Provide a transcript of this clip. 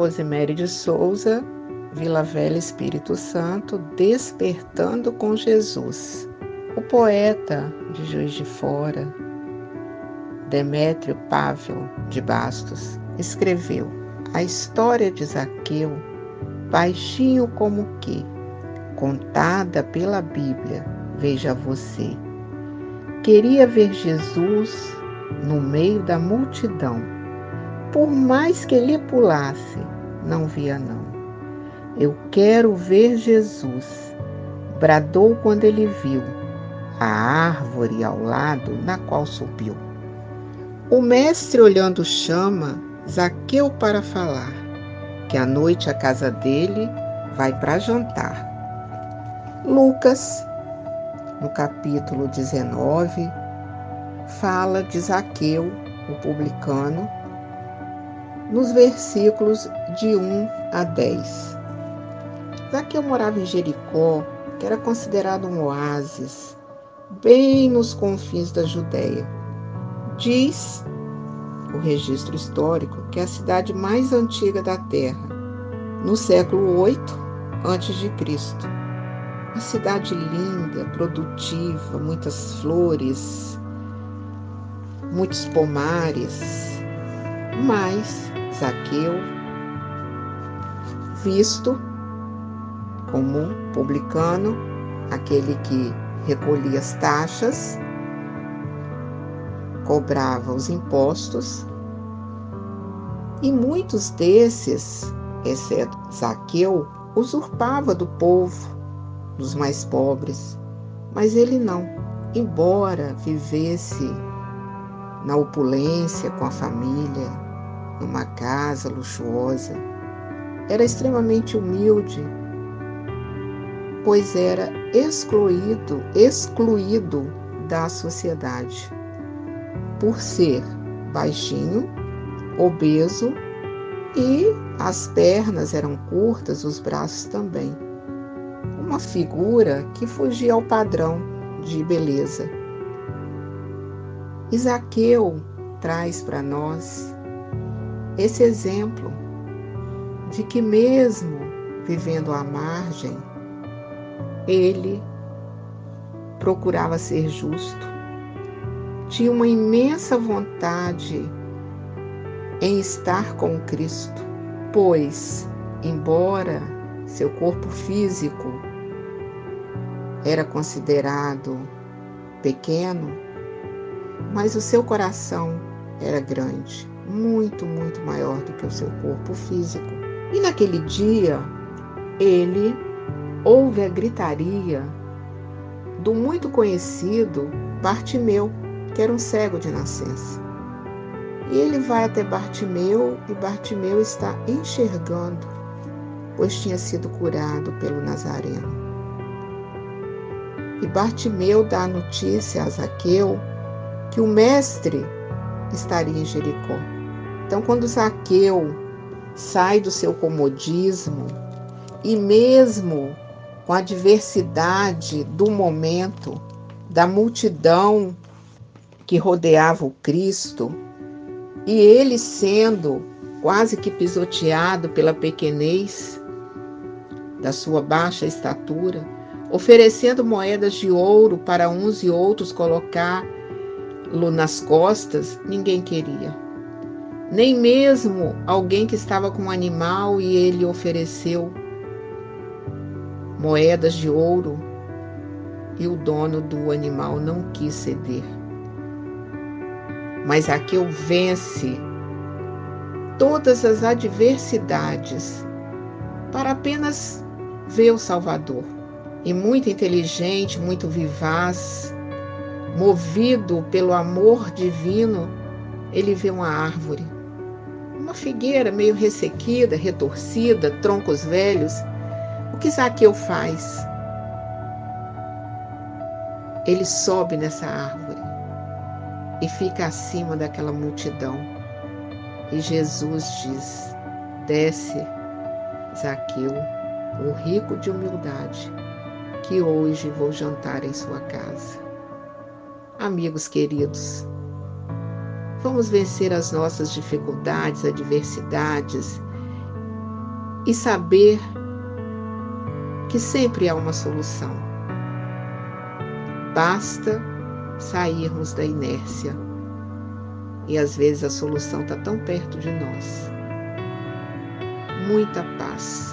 Rosemary de Souza, Vila Velha, Espírito Santo, Despertando com Jesus. O poeta de Juiz de Fora, Demétrio Pável de Bastos, escreveu a história de Zaqueu, baixinho como que, contada pela Bíblia, veja você. Queria ver Jesus no meio da multidão. Por mais que ele pulasse, não via não. Eu quero ver Jesus, bradou quando ele viu a árvore ao lado na qual subiu. O mestre, olhando, chama Zaqueu para falar, que à noite a casa dele vai para jantar. Lucas, no capítulo 19, fala de Zaqueu, o publicano, nos versículos de 1 a 10. Zaqueu morava em Jericó, que era considerado um oásis, bem nos confins da Judéia. Diz o registro histórico que é a cidade mais antiga da terra, no século 8 a.C. Uma cidade linda, produtiva, muitas flores, muitos pomares, mas Zaqueu, visto como publicano, aquele que recolhia as taxas, cobrava os impostos, e muitos desses, exceto Zaqueu, usurpava do povo, dos mais pobres, mas ele não, embora vivesse na opulência com a família, numa casa luxuosa. Era extremamente humilde, pois era excluído, excluído da sociedade por ser baixinho, obeso e as pernas eram curtas, os braços também. Uma figura que fugia ao padrão de beleza. Isaqueu traz para nós esse exemplo de que, mesmo vivendo à margem, ele procurava ser justo, tinha uma imensa vontade em estar com Cristo, pois, embora seu corpo físico era considerado pequeno, mas o seu coração era grande, muito, muito maior do que o seu corpo físico. E naquele dia, ele ouve a gritaria do muito conhecido Bartimeu, que era um cego de nascença. E ele vai até Bartimeu e Bartimeu está enxergando, pois tinha sido curado pelo Nazareno. E Bartimeu dá a notícia a Zaqueu que o mestre estaria em Jericó. Então, quando Zaqueu sai do seu comodismo e mesmo com a diversidade do momento, da multidão que rodeava o Cristo, e ele sendo quase que pisoteado pela pequenez da sua baixa estatura, oferecendo moedas de ouro para uns e outros colocar nas costas, ninguém queria. Nem mesmo alguém que estava com um animal e ele ofereceu moedas de ouro e o dono do animal não quis ceder. Mas Aqueu vence todas as adversidades para apenas ver o Salvador. E muito inteligente, muito vivaz, movido pelo amor divino, ele vê uma árvore, uma figueira meio ressequida, retorcida, troncos velhos. O que Zaqueu faz? Ele sobe nessa árvore e fica acima daquela multidão. E Jesus diz: Desce, Zaqueu, o rico de humildade, que hoje vou jantar em sua casa. Amigos queridos, vamos vencer as nossas dificuldades, adversidades e saber que sempre há uma solução. Basta sairmos da inércia. E às vezes a solução está tão perto de nós. Muita paz.